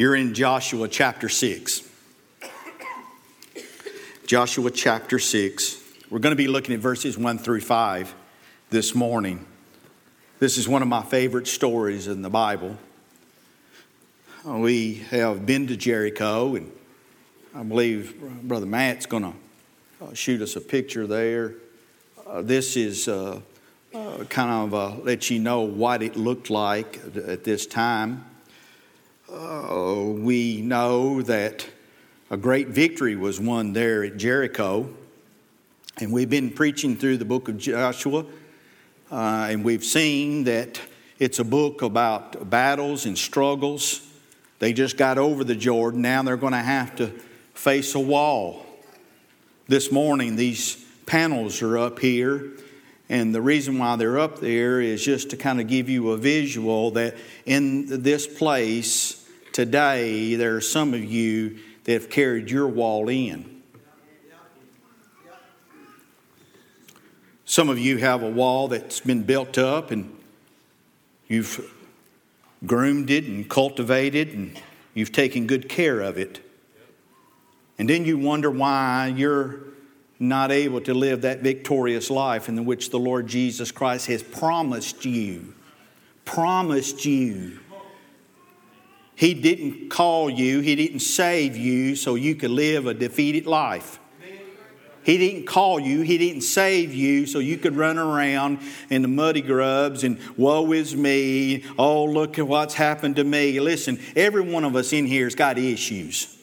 You're in Joshua chapter 6. Joshua chapter 6. We're going to be looking at verses 1 through 5 this morning. This is one of my favorite stories in the Bible. We have been to Jericho, and I believe Brother Matt's going to uh, shoot us a picture there. Uh, this is uh, uh, kind of uh, let you know what it looked like at this time. Uh, we know that a great victory was won there at Jericho, and we've been preaching through the book of Joshua, uh, and we've seen that it's a book about battles and struggles. They just got over the Jordan, now they're going to have to face a wall. This morning, these panels are up here. And the reason why they're up there is just to kind of give you a visual that in this place, today there are some of you that have carried your wall in. Some of you have a wall that's been built up and you've groomed it and cultivated and you've taken good care of it. And then you wonder why you're not able to live that victorious life in which the Lord Jesus Christ has promised you. Promised you. He didn't call you, He didn't save you so you could live a defeated life. He didn't call you, He didn't save you so you could run around in the muddy grubs and woe is me. Oh, look at what's happened to me. Listen, every one of us in here has got issues.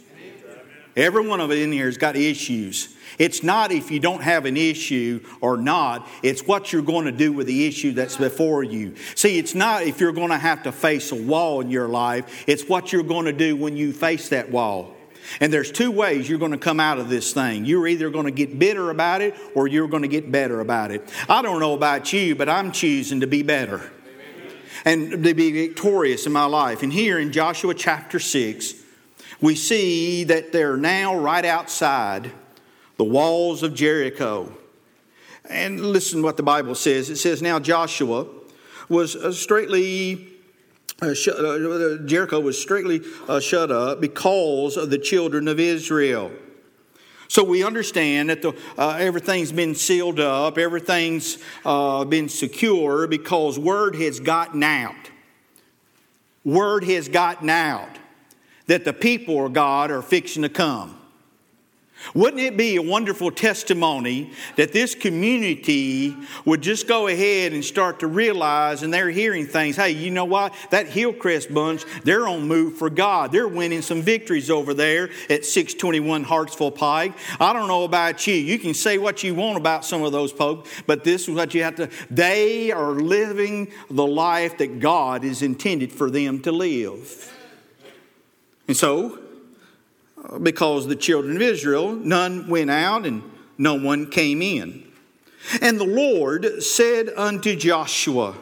Every one of us in here has got issues. It's not if you don't have an issue or not, it's what you're going to do with the issue that's before you. See, it's not if you're going to have to face a wall in your life, it's what you're going to do when you face that wall. And there's two ways you're going to come out of this thing. You're either going to get bitter about it or you're going to get better about it. I don't know about you, but I'm choosing to be better and to be victorious in my life. And here in Joshua chapter 6, we see that they're now right outside the walls of Jericho. And listen what the Bible says. It says, Now Joshua was uh, straightly, uh, uh, Jericho was straightly uh, shut up because of the children of Israel. So we understand that the, everything's been sealed up, everything's been secure because word has gotten out. Word has gotten out that the people of God are fixing to come. Wouldn't it be a wonderful testimony that this community would just go ahead and start to realize and they're hearing things? Hey, you know what? That Hillcrest bunch, they're on move for God. They're winning some victories over there at 621 Hartsville Pike. I don't know about you. You can say what you want about some of those folks, but this is what you have to. They are living the life that God is intended for them to live. And so, because the children of Israel, none went out and no one came in. And the Lord said unto Joshua,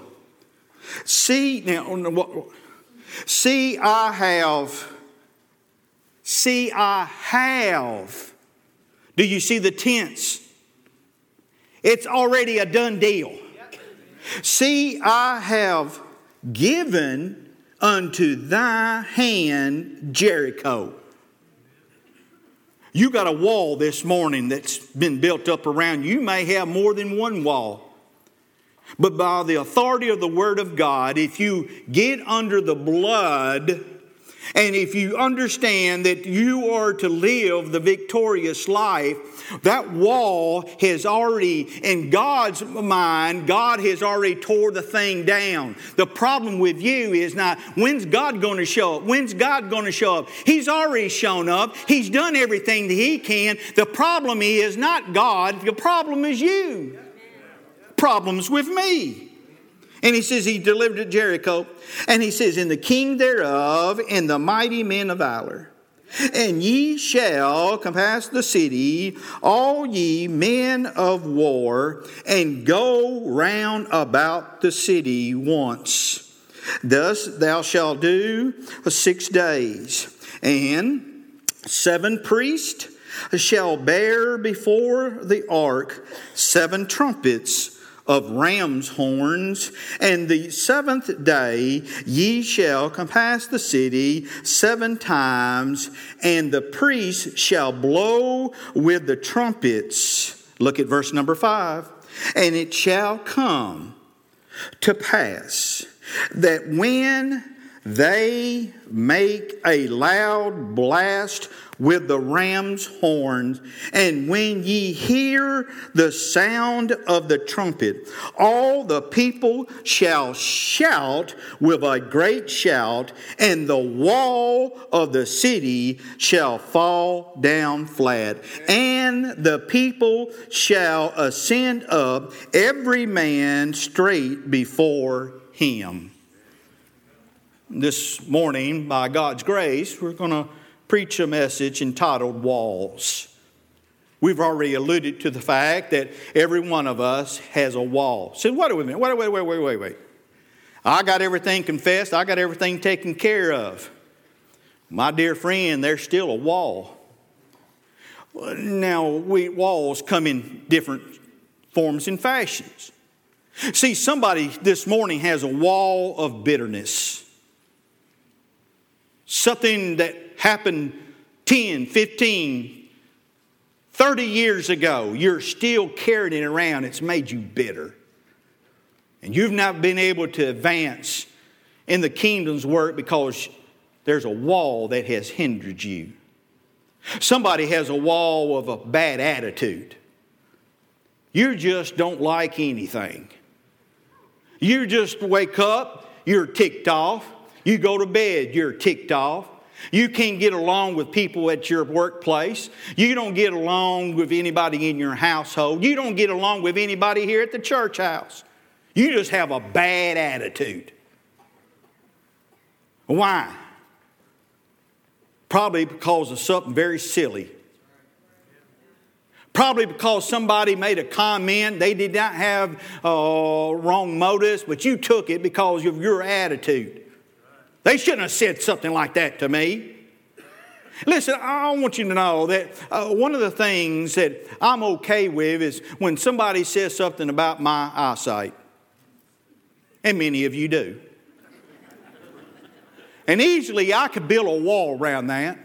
See, now, see, I have, see, I have. Do you see the tense? It's already a done deal. See, I have given unto thy hand Jericho. You got a wall this morning that's been built up around you. You may have more than one wall. But by the authority of the Word of God, if you get under the blood and if you understand that you are to live the victorious life, that wall has already, in God's mind, God has already tore the thing down. The problem with you is not when's God going to show up? When's God going to show up? He's already shown up. He's done everything that He can. The problem is not God, the problem is you. Problems with me. And he says he delivered at Jericho. And he says, In the king thereof, and the mighty men of valor. And ye shall compass the city, all ye men of war, and go round about the city once. Thus thou shalt do six days. And seven priests shall bear before the ark seven trumpets of ram's horns, and the seventh day ye shall compass the city seven times, and the priests shall blow with the trumpets. Look at verse number five. And it shall come to pass that when they make a loud blast with the ram's horns, and when ye hear the sound of the trumpet, all the people shall shout with a great shout, and the wall of the city shall fall down flat, and the people shall ascend up, every man straight before him. This morning, by God's grace, we're going to preach a message entitled Walls. We've already alluded to the fact that every one of us has a wall. So, wait a minute, wait, wait, wait, wait, wait, wait. I got everything confessed, I got everything taken care of. My dear friend, there's still a wall. Now, we, walls come in different forms and fashions. See, somebody this morning has a wall of bitterness. Something that happened 10, 15, 30 years ago, you're still carrying it around. It's made you bitter. And you've not been able to advance in the kingdom's work because there's a wall that has hindered you. Somebody has a wall of a bad attitude. You just don't like anything. You just wake up, you're ticked off. You go to bed, you're ticked off. You can't get along with people at your workplace. You don't get along with anybody in your household. You don't get along with anybody here at the church house. You just have a bad attitude. Why? Probably because of something very silly. Probably because somebody made a comment. They did not have uh, wrong motives, but you took it because of your attitude. They shouldn't have said something like that to me. Listen, I want you to know that uh, one of the things that I'm okay with is when somebody says something about my eyesight. And many of you do. And easily I could build a wall around that.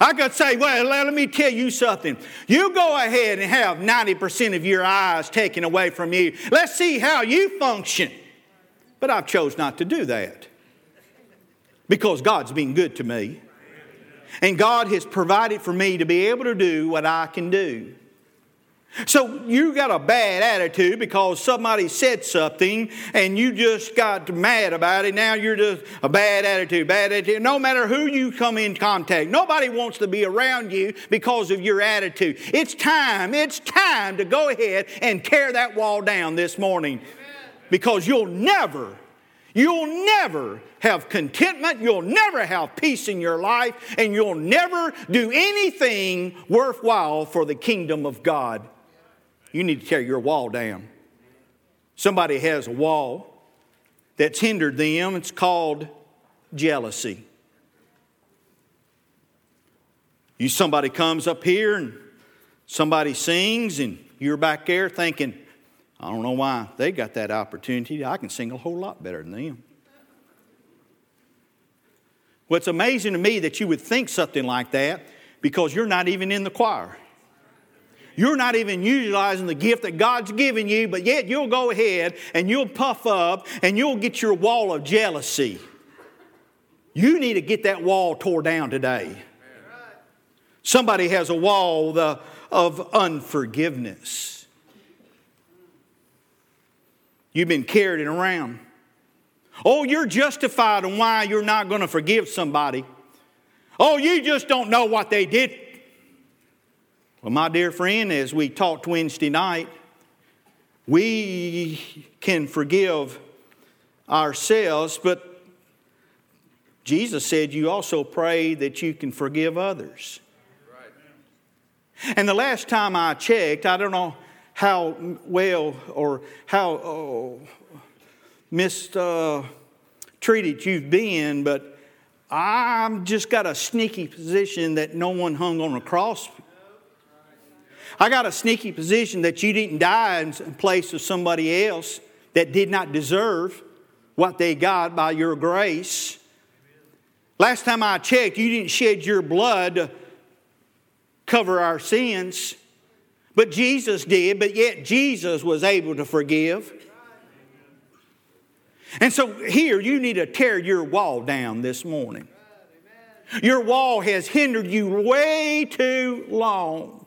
I could say, well, let me tell you something. You go ahead and have 90% of your eyes taken away from you. Let's see how you function. But I've chose not to do that because God's been good to me. And God has provided for me to be able to do what I can do. So you got a bad attitude because somebody said something and you just got mad about it. Now you're just a bad attitude, bad attitude. No matter who you come in contact, nobody wants to be around you because of your attitude. It's time, it's time to go ahead and tear that wall down this morning because you'll never You'll never have contentment, you'll never have peace in your life, and you'll never do anything worthwhile for the kingdom of God. You need to tear your wall down. Somebody has a wall that's hindered them, it's called jealousy. You somebody comes up here and somebody sings and you're back there thinking, I don't know why they got that opportunity. I can sing a whole lot better than them. Well, it's amazing to me that you would think something like that because you're not even in the choir. You're not even utilizing the gift that God's given you, but yet you'll go ahead and you'll puff up and you'll get your wall of jealousy. You need to get that wall tore down today. Somebody has a wall of unforgiveness. You've been carrying around. Oh, you're justified on why you're not going to forgive somebody. Oh, you just don't know what they did. Well, my dear friend, as we talked Wednesday night, we can forgive ourselves, but Jesus said you also pray that you can forgive others. And the last time I checked, I don't know how well or how oh, mistreated uh, you've been, but I've just got a sneaky position that no one hung on a cross. I got a sneaky position that you didn't die in place of somebody else that did not deserve what they got by your grace. Last time I checked, you didn't shed your blood to cover our sins, but Jesus did, but yet Jesus was able to forgive. And so here, you need to tear your wall down this morning. Your wall has hindered you way too long.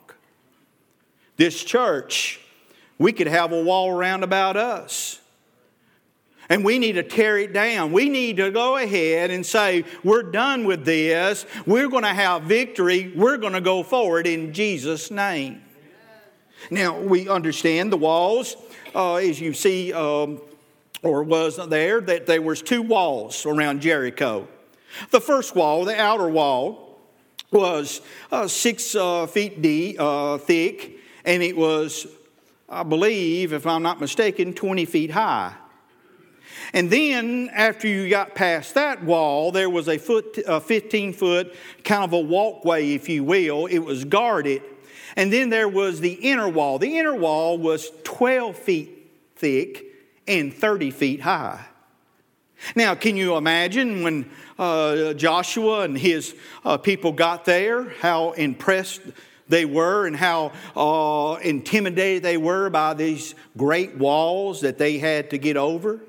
This church, we could have a wall around about us. And we need to tear it down. We need to go ahead and say, We're done with this. We're going to have victory. We're going to go forward in Jesus' name. Now, we understand the walls, uh, as you see, um, or was there, that there was two walls around Jericho. The first wall, the outer wall, was uh, six uh, feet deep, uh, thick, and it was, I believe, if I'm not mistaken, 20 feet high. And then, after you got past that wall, there was a foot, a 15 foot kind of a walkway, if you will. It was guarded. And then there was the inner wall. The inner wall was 12 feet thick and 30 feet high. Now, can you imagine when uh, Joshua and his uh, people got there, how impressed they were and how uh, intimidated they were by these great walls that they had to get over?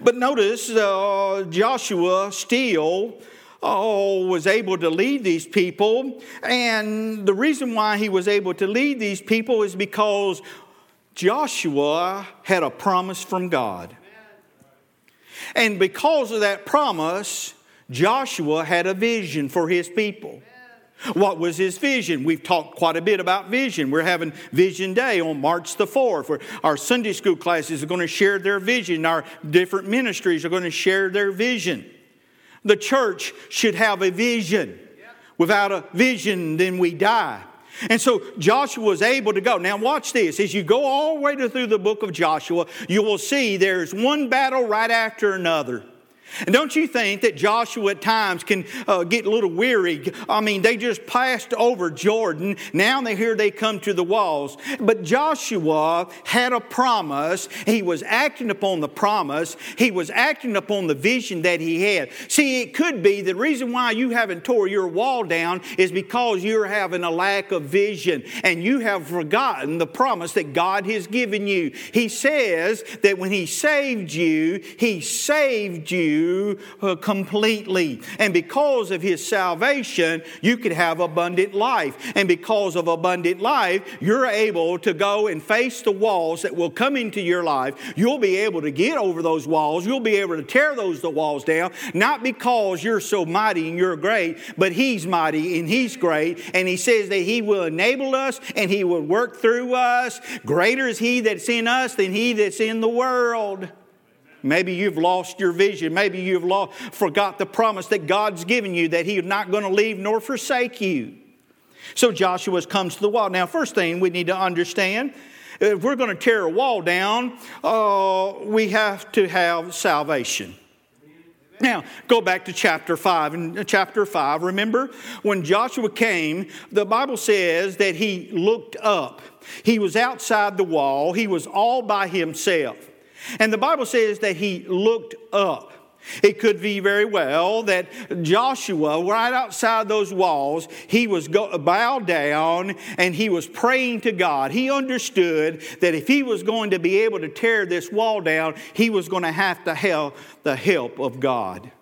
But notice uh, Joshua still oh, was able to lead these people. And the reason why he was able to lead these people is because Joshua had a promise from God. And because of that promise, Joshua had a vision for his people. What was his vision? We've talked quite a bit about vision. We're having Vision Day on March the 4th, our Sunday school classes are going to share their vision. Our different ministries are going to share their vision. The church should have a vision. Without a vision, then we die. And so Joshua was able to go. Now, watch this. As you go all the way through the book of Joshua, you will see there's one battle right after another. And don't you think that Joshua at times can uh, get a little weary? I mean, they just passed over Jordan. Now they hear they come to the walls. But Joshua had a promise. He was acting upon the promise. He was acting upon the vision that he had. See, it could be the reason why you haven't tore your wall down is because you're having a lack of vision and you have forgotten the promise that God has given you. He says that when he saved you, he saved you you uh, completely. And because of his salvation, you could have abundant life. And because of abundant life, you're able to go and face the walls that will come into your life. You'll be able to get over those walls. You'll be able to tear those the walls down, not because you're so mighty and you're great, but he's mighty and he's great. And he says that he will enable us and he will work through us. Greater is he that's in us than he that's in the world. Maybe you've lost your vision. Maybe you've lost, forgot the promise that God's given you that He's not going to leave nor forsake you. So Joshua comes to the wall. Now, first thing we need to understand if we're going to tear a wall down, uh, we have to have salvation. Now, go back to chapter 5. In chapter 5, remember when Joshua came, the Bible says that he looked up. He was outside the wall, he was all by himself. And the Bible says that he looked up. It could be very well that Joshua, right outside those walls, he was go- bowed down and he was praying to God. He understood that if he was going to be able to tear this wall down, he was going to have to have the help of God.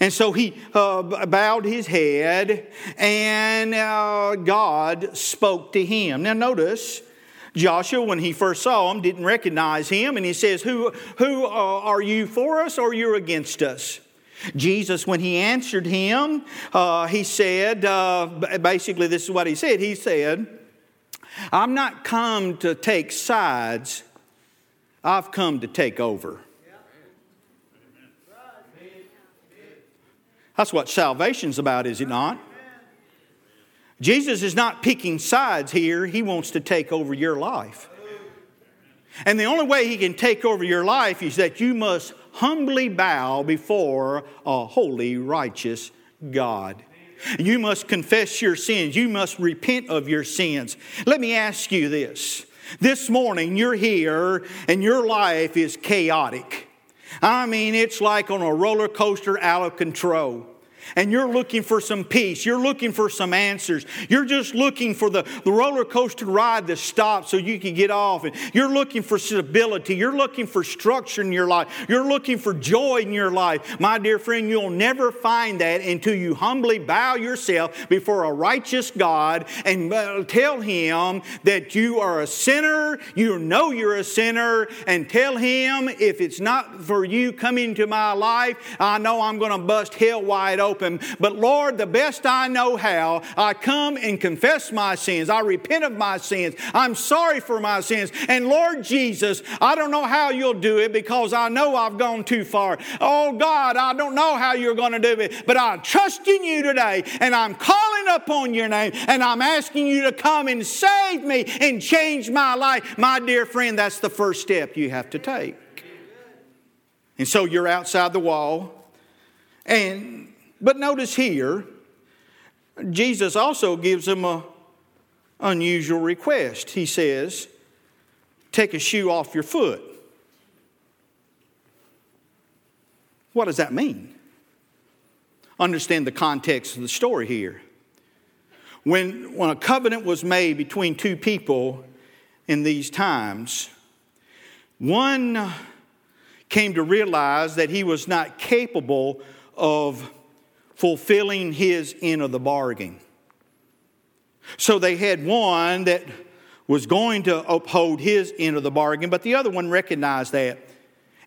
And so he uh, bowed his head and uh, God spoke to him. Now, notice Joshua, when he first saw him, didn't recognize him, and he says, Who, who uh, are you for us or you're against us? Jesus, when he answered him, uh, he said, uh, basically, this is what he said. He said, I'm not come to take sides, I've come to take over. That's what salvation's about, is it not? Jesus is not picking sides here, he wants to take over your life. And the only way he can take over your life is that you must humbly bow before a holy, righteous God. You must confess your sins. You must repent of your sins. Let me ask you this. This morning, you're here and your life is chaotic. I mean, it's like on a roller coaster out of control and you're looking for some peace, you're looking for some answers, you're just looking for the, the roller coaster ride to stop so you can get off, and you're looking for stability, you're looking for structure in your life, you're looking for joy in your life, my dear friend, you'll never find that until you humbly bow yourself before a righteous God and uh, tell Him that you are a sinner, you know you're a sinner, and tell Him if it's not for you coming into my life, I know I'm going to bust hell wide open open. But Lord, the best I know how, I come and confess my sins. I repent of my sins. I'm sorry for my sins. And Lord Jesus, I don't know how you'll do it because I know I've gone too far. Oh God, I don't know how you're going to do it, but I trust in you today and I'm calling upon your name and I'm asking you to come and save me and change my life. My dear friend, that's the first step you have to take. And so you're outside the wall, and but notice here, Jesus also gives them a unusual request. He says, Take a shoe off your foot. What does that mean? Understand the context of the story here. When, when a covenant was made between two people in these times, one came to realize that he was not capable of fulfilling his end of the bargain. So they had one that was going to uphold his end of the bargain, but the other one recognized that.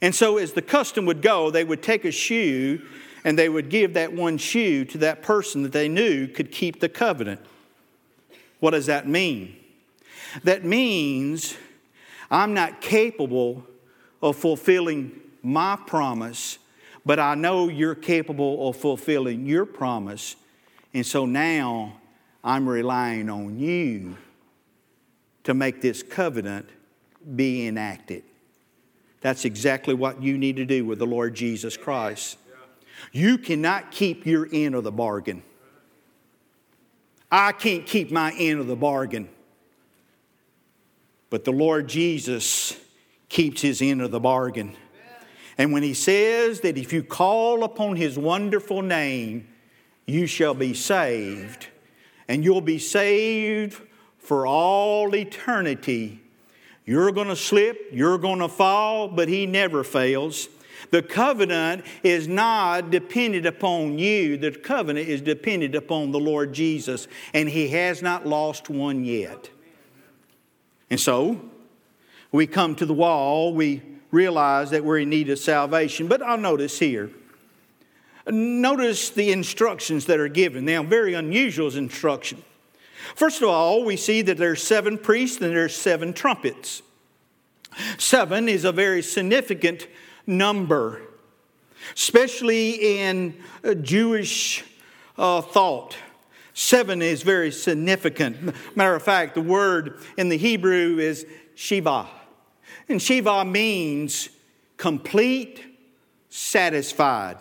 And so, as the custom would go, they would take a shoe and they would give that one shoe to that person that they knew could keep the covenant. What does that mean? That means I'm not capable of fulfilling my promise but I know you're capable of fulfilling your promise. And so now I'm relying on you to make this covenant be enacted. That's exactly what you need to do with the Lord Jesus Christ. You cannot keep your end of the bargain. I can't keep my end of the bargain. But the Lord Jesus keeps his end of the bargain. And when he says that if you call upon his wonderful name, you shall be saved, and you'll be saved for all eternity. You're going to slip, you're going to fall, but he never fails. The covenant is not dependent upon you, the covenant is dependent upon the Lord Jesus, and he has not lost one yet. And so, we come to the wall, we realize that we're in need of salvation. But I'll notice here. Notice the instructions that are given. Now, very unusual instruction. First of all, we see that there's seven priests and there's seven trumpets. Seven is a very significant number, especially in Jewish uh, thought. Seven is very significant. Matter of fact, the word in the Hebrew is Shiva. And Shiva means complete, satisfied.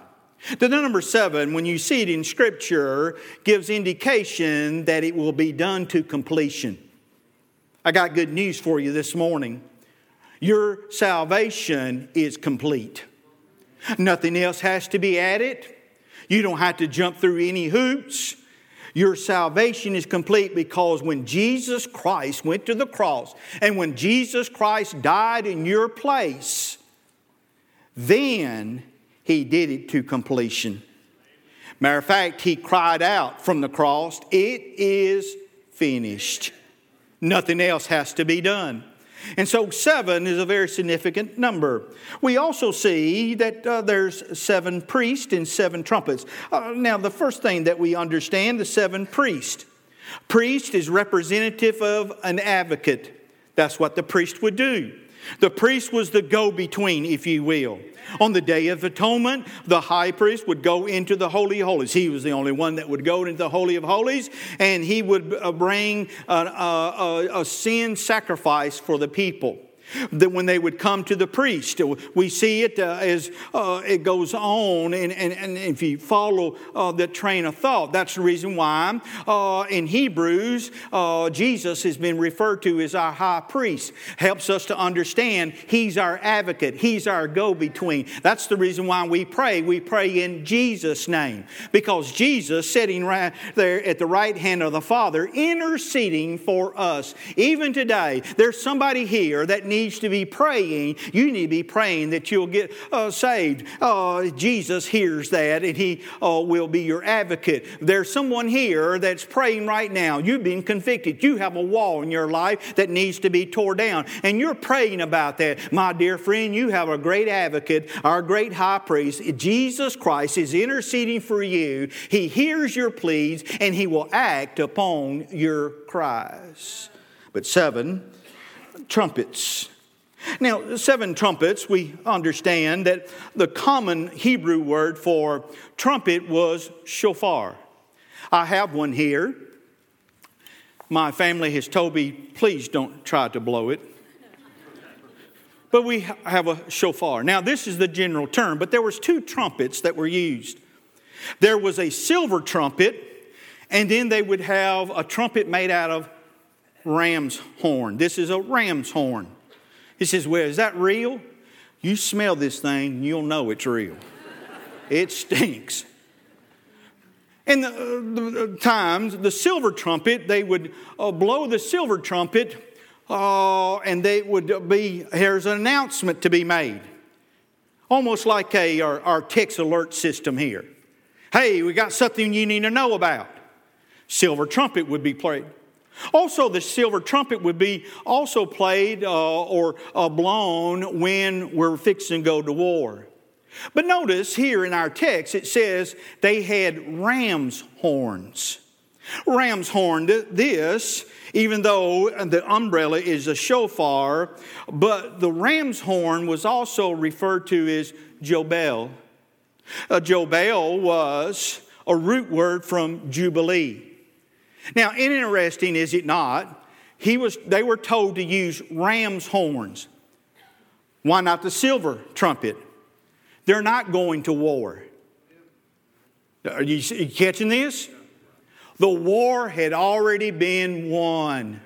The number seven, when you see it in Scripture, gives indication that it will be done to completion. I got good news for you this morning. Your salvation is complete. Nothing else has to be added. You don't have to jump through any hoops. Your salvation is complete because when Jesus Christ went to the cross and when Jesus Christ died in your place, then he did it to completion. Matter of fact, he cried out from the cross, It is finished. Nothing else has to be done. And so seven is a very significant number. We also see that uh, there's seven priests and seven trumpets. Uh, now, the first thing that we understand the seven priests. Priest is representative of an advocate. That's what the priest would do. The priest was the go between, if you will. On the Day of Atonement, the high priest would go into the Holy of Holies. He was the only one that would go into the Holy of Holies, and he would uh, bring a, a, a sin sacrifice for the people. That when they would come to the priest. We see it uh, as uh, it goes on, and, and, and if you follow uh, the train of thought, that's the reason why uh, in Hebrews, uh, Jesus has been referred to as our high priest. Helps us to understand he's our advocate, he's our go between. That's the reason why we pray. We pray in Jesus' name, because Jesus, sitting right there at the right hand of the Father, interceding for us. Even today, there's somebody here that needs needs to be praying, you need to be praying that you'll get uh, saved. Uh, Jesus hears that and He uh, will be your advocate. There's someone here that's praying right now. You've been convicted. You have a wall in your life that needs to be tore down, and you're praying about that. My dear friend, you have a great advocate, our great high priest. Jesus Christ is interceding for you. He hears your pleas and He will act upon your cries. But seven, trumpets. Now, seven trumpets, we understand that the common Hebrew word for trumpet was shofar. I have one here. My family has told me, please don't try to blow it. But we have a shofar. Now, this is the general term, but there was two trumpets that were used. There was a silver trumpet, and then they would have a trumpet made out of ram's horn. This is a ram's horn. He says, Well, is that real? You smell this thing, you'll know it's real. it stinks. In the, the, times, the silver trumpet, they would uh, blow the silver trumpet, uh, and they would be here's an announcement to be made, almost like a our, our text alert system here. Hey, we got something you need to know about. Silver trumpet would be played. Also, the silver trumpet would be also played uh, or uh, blown when we're fixing to go to war. But notice here in our text it says they had ram's horns. Ram's horn, this, even though the umbrella is a shofar, but the ram's horn was also referred to as Jobel. Uh, Jobel was a root word from Jubilee. Now, interesting, is it not? He was, they were told to use ram's horns. Why not the silver trumpet? They're not going to war. Are you, you catching this? The war had already been won.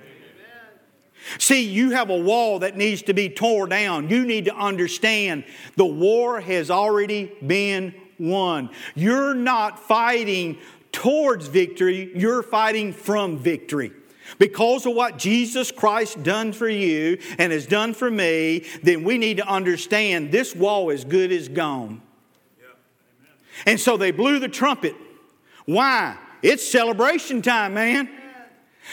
See, you have a wall that needs to be torn down. You need to understand the war has already been won. You're not fighting towards victory, you're fighting from victory. Because of what Jesus Christ done for you and has done for me, then we need to understand this wall is good as gone. Yeah. And so they blew the trumpet. Why? It's celebration time, man.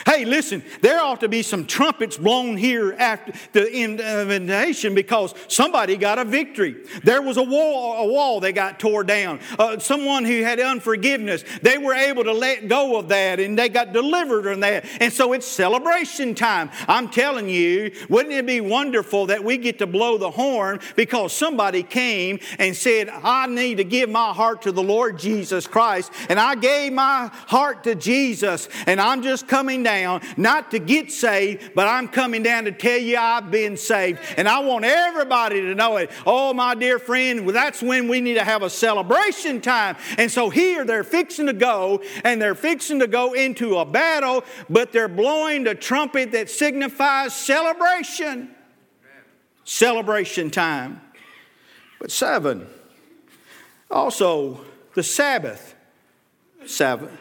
Hey, listen, there ought to be some trumpets blown here after the invitation because somebody got a victory. There was a wall, a wall they got tore down. Uh, someone who had unforgiveness, they were able to let go of that and they got delivered from that. And so it's celebration time. I'm telling you, wouldn't it be wonderful that we get to blow the horn because somebody came and said, I need to give my heart to the Lord Jesus Christ. And I gave my heart to Jesus and I'm just coming down, not to get saved, but I'm coming down to tell you I've been saved. And I want everybody to know it. Oh, my dear friend, that's when we need to have a celebration time. And so here they're fixing to go, and they're fixing to go into a battle, but they're blowing the trumpet that signifies celebration. Celebration time. But seven, also the Sabbath. Sabbath.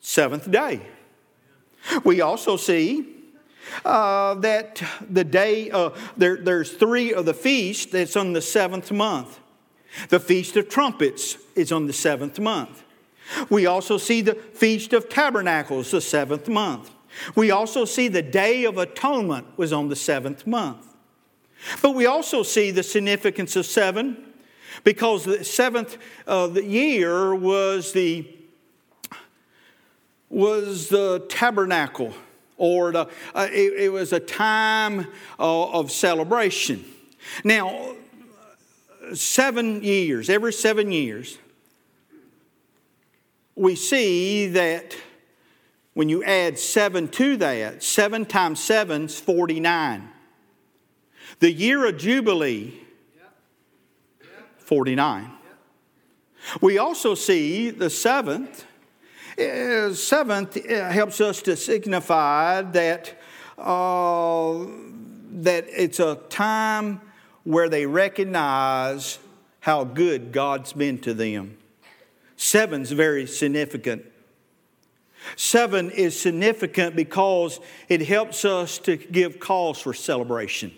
Seventh day. We also see uh, that the day, uh, there, there's three of the feasts that's on the seventh month. The Feast of Trumpets is on the seventh month. We also see the Feast of Tabernacles, the seventh month. We also see the Day of Atonement was on the seventh month. But we also see the significance of seven because the seventh uh, the year was the was the tabernacle, or the, uh, it, it, was a time uh, of celebration. Now, seven years, every seven years, we see that when you add seven to that, seven times seven is 49. The year of Jubilee, 49. We also see the seventh. Uh, seventh uh, helps us to signify that, uh, that it's a time where they recognize how good God's been to them. Seven's very significant. Seven is significant because it helps us to give cause for celebration.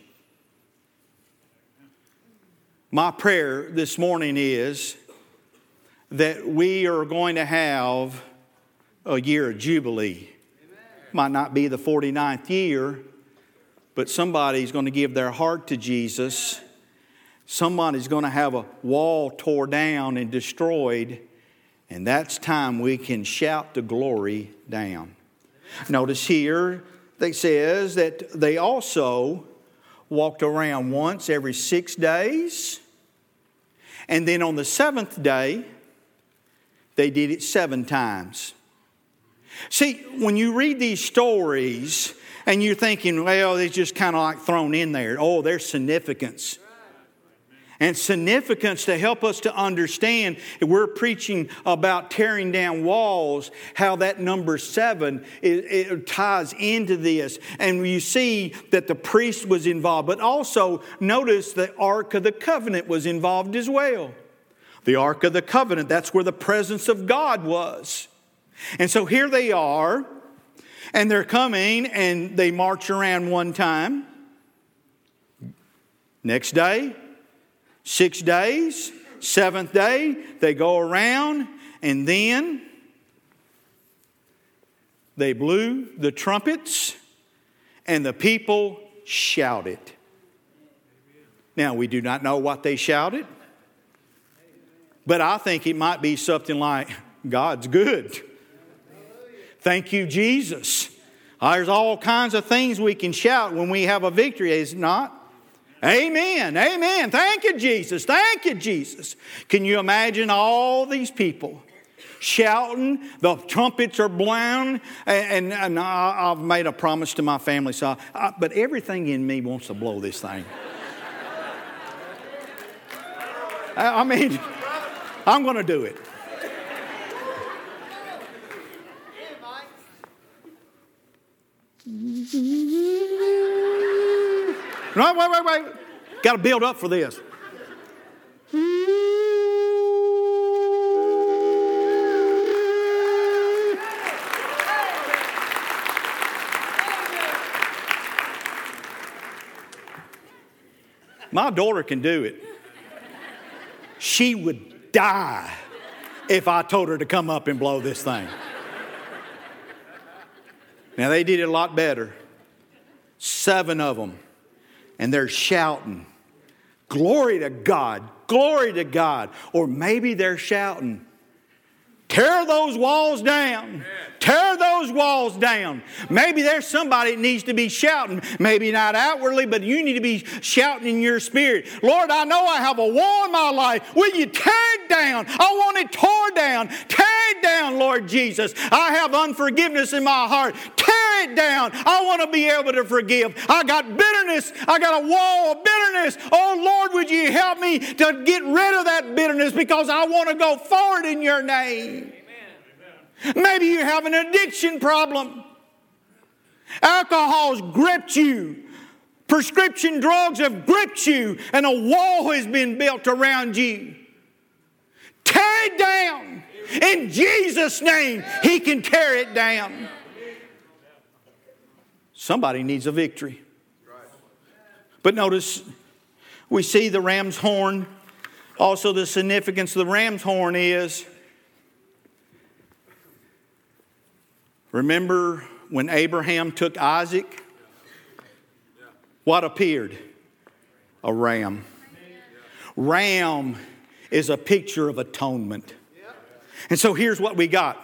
My prayer this morning is that we are going to have a year of Jubilee. Might not be the 49th year, but somebody's going to give their heart to Jesus. Somebody's going to have a wall tore down and destroyed, and that's time we can shout the glory down. Notice here, it says that they also walked around once every six days. And then on the seventh day, they did it seven times. See, when you read these stories and you're thinking, well, they're just kind of like thrown in there. Oh, there's significance. And significance to help us to understand we're preaching about tearing down walls how that number seven it, it ties into this. And you see that the priest was involved but also notice the ark of the covenant was involved as well. The ark of the covenant that's where the presence of god was and so here they are and they're coming and they march around one time next day Six days, seventh day, they go around, and then they blew the trumpets, and the people shouted. Now, we do not know what they shouted, but I think it might be something like, God's good. Thank you, Jesus. Ah, there's all kinds of things we can shout when we have a victory, is it not? Amen. Amen. Thank you, Jesus. Thank you, Jesus. Can you imagine all these people shouting? The trumpets are blown. And, and, I, have made a promise to my family, so I, but everything in me wants to blow this thing. I mean, I'm going to do it. Right, wait, wait, wait. Got to build up for this. My daughter can do it. She would die if I told her to come up and blow this thing. Now, they did it a lot better. Seven of them and they're shouting, Glory to God, glory to God. Or maybe they're shouting, Tear those walls down. Tear those walls down. Maybe there's somebody that needs to be shouting, maybe not outwardly, but you need to be shouting in your spirit. Lord, I know I have a wall in my life. Will you tear it down? I want it tore down. Tear it down, Lord Jesus. I have unforgiveness in my heart. Tear it down. I want to be able to forgive. I got bitterness. I got a wall of bitterness. Oh, Lord, would you help me to get rid of that bitterness because I want to go forward in your name. Maybe you have an addiction problem. Alcohol's gripped you. Prescription drugs have gripped you, and a wall has been built around you. Tear it down. In Jesus' name, He can tear it down. Somebody needs a victory. But notice, we see the ram's horn. Also, the significance of the ram's horn is Remember when Abraham took Isaac? What appeared? A ram. Ram is a picture of atonement. And so here's what we got.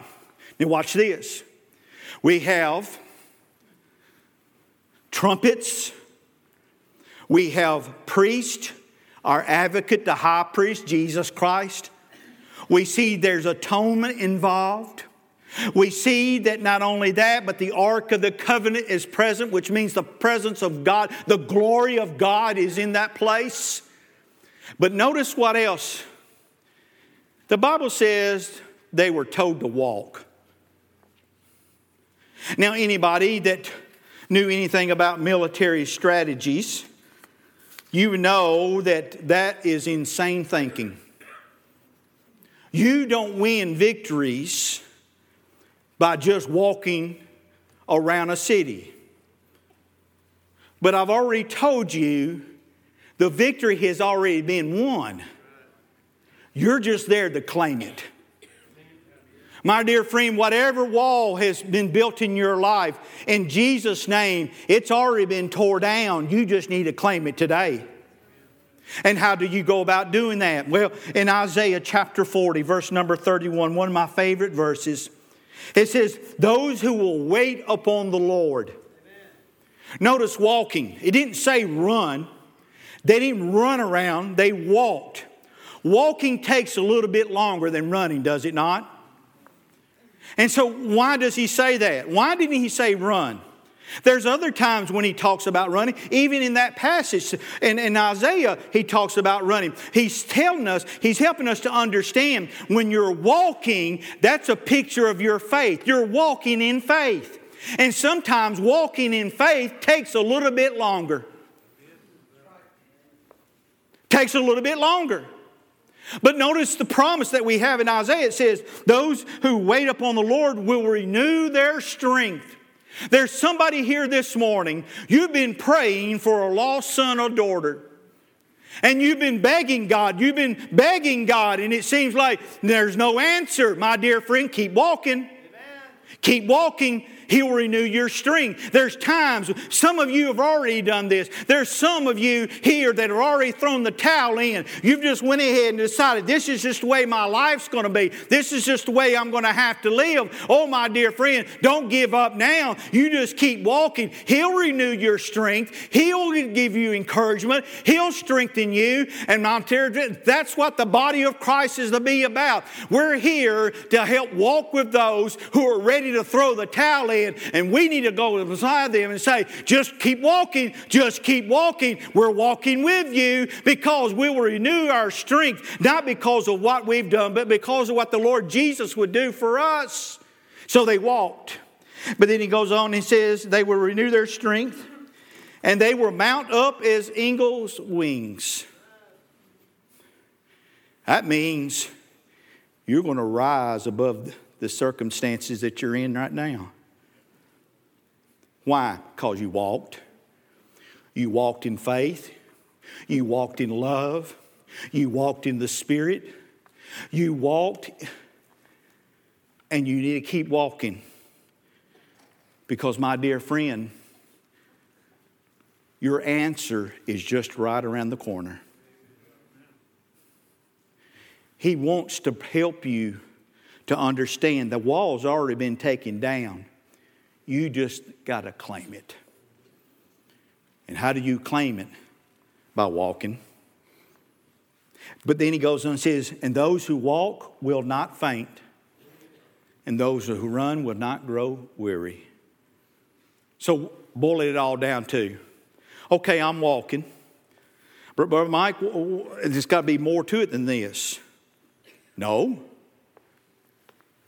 Now, watch this. We have trumpets, we have priest, our advocate, the high priest, Jesus Christ. We see there's atonement involved. We see that not only that, but the Ark of the Covenant is present, which means the presence of God, the glory of God is in that place. But notice what else. The Bible says they were told to walk. Now, anybody that knew anything about military strategies, you know that that is insane thinking. You don't win victories by just walking around a city. But I've already told you the victory has already been won. You're just there to claim it. My dear friend, whatever wall has been built in your life, in Jesus' name, it's already been tore down. You just need to claim it today. And how do you go about doing that? Well, in Isaiah chapter 40, verse number 31, one of my favorite verses, it says, Those who will wait upon the Lord. Amen. Notice walking. It didn't say run, they didn't run around, they walked. Walking takes a little bit longer than running, does it not? And so, why does he say that? Why didn't he say run? There's other times when he talks about running. Even in that passage in, in, Isaiah, he talks about running. He's telling us, he's helping us to understand when you're walking, that's a picture of your faith. You're walking in faith. And sometimes walking in faith takes a little bit longer. Takes a little bit longer. But notice the promise that we have in Isaiah. It says, Those who wait upon the Lord will renew their strength. There's somebody here this morning, you've been praying for a lost son or daughter. And you've been begging God, you've been begging God, and it seems like there's no answer. My dear friend, keep walking. Amen. Keep walking. He'll renew your strength. There's times, some of you have already done this. There's some of you here that have already thrown the towel in. You've just went ahead and decided this is just the way my life's going to be. This is just the way I'm going to have to live. Oh, my dear friend, don't give up now. You just keep walking. He'll renew your strength. He'll give you encouragement. He'll strengthen you. And I'm that's what the body of Christ is to be about. We're here to help walk with those who are ready to throw the towel in and we need to go beside them and say, just keep walking, just keep walking. We're walking with you because we will renew our strength, not because of what we've done, but because of what the Lord Jesus would do for us. So they walked. But then he goes on and says, they will renew their strength and they will mount up as eagle's wings. That means you're going to rise above the circumstances that you're in right now. Why? Because you walked. You walked in faith. You walked in love. You walked in the Spirit. You walked, and you need to keep walking. Because, my dear friend, your answer is just right around the corner. He wants to help you to understand the wall's already been taken down. You just got to claim it. And how do you claim it? By walking. But then he goes on and says, And those who walk will not faint, and those who run will not grow weary. So boil it all down to okay, I'm walking. But, but Mike, there's got to be more to it than this. No.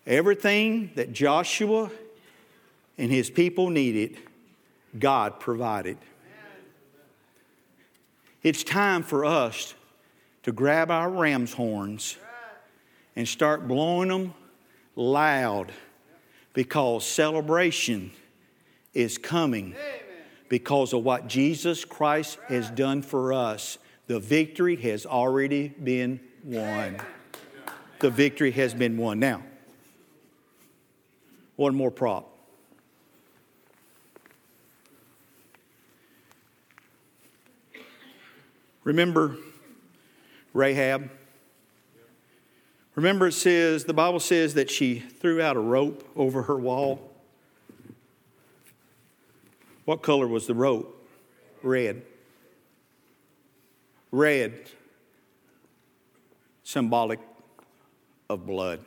Everything that Joshua and his people needed, God provided. It's time for us to grab our ram's horns and start blowing them loud because celebration is coming because of what Jesus Christ has done for us. The victory has already been won. The victory has been won. Now, one more prop. Remember Rahab? Remember, it says, the Bible says that she threw out a rope over her wall. What color was the rope? Red. Red, symbolic of blood.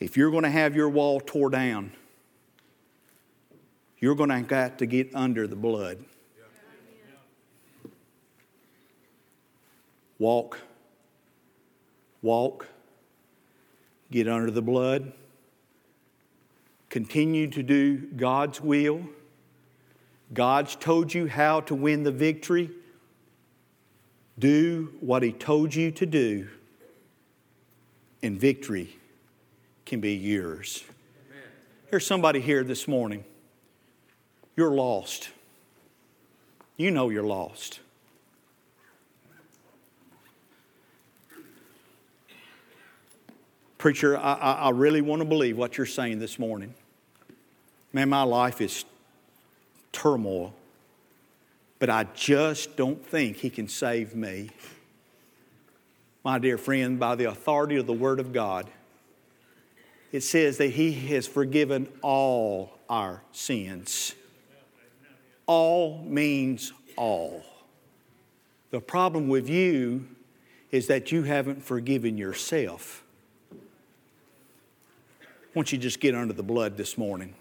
If you're going to have your wall tore down, you're going to have got to get under the blood. Walk, walk, get under the blood, continue to do God's will. God's told you how to win the victory. Do what He told you to do, and victory can be yours. Amen. There's somebody here this morning. You're lost. You know you're lost. Preacher, I, I, really want to believe what you're saying this morning. Man, my life is turmoil, but I just don't think He can save me. My dear friend, by the authority of the Word of God, it says that He has forgiven all our sins. All means all. The problem with you is that you haven't forgiven yourself. Why don't you just get under the blood this morning?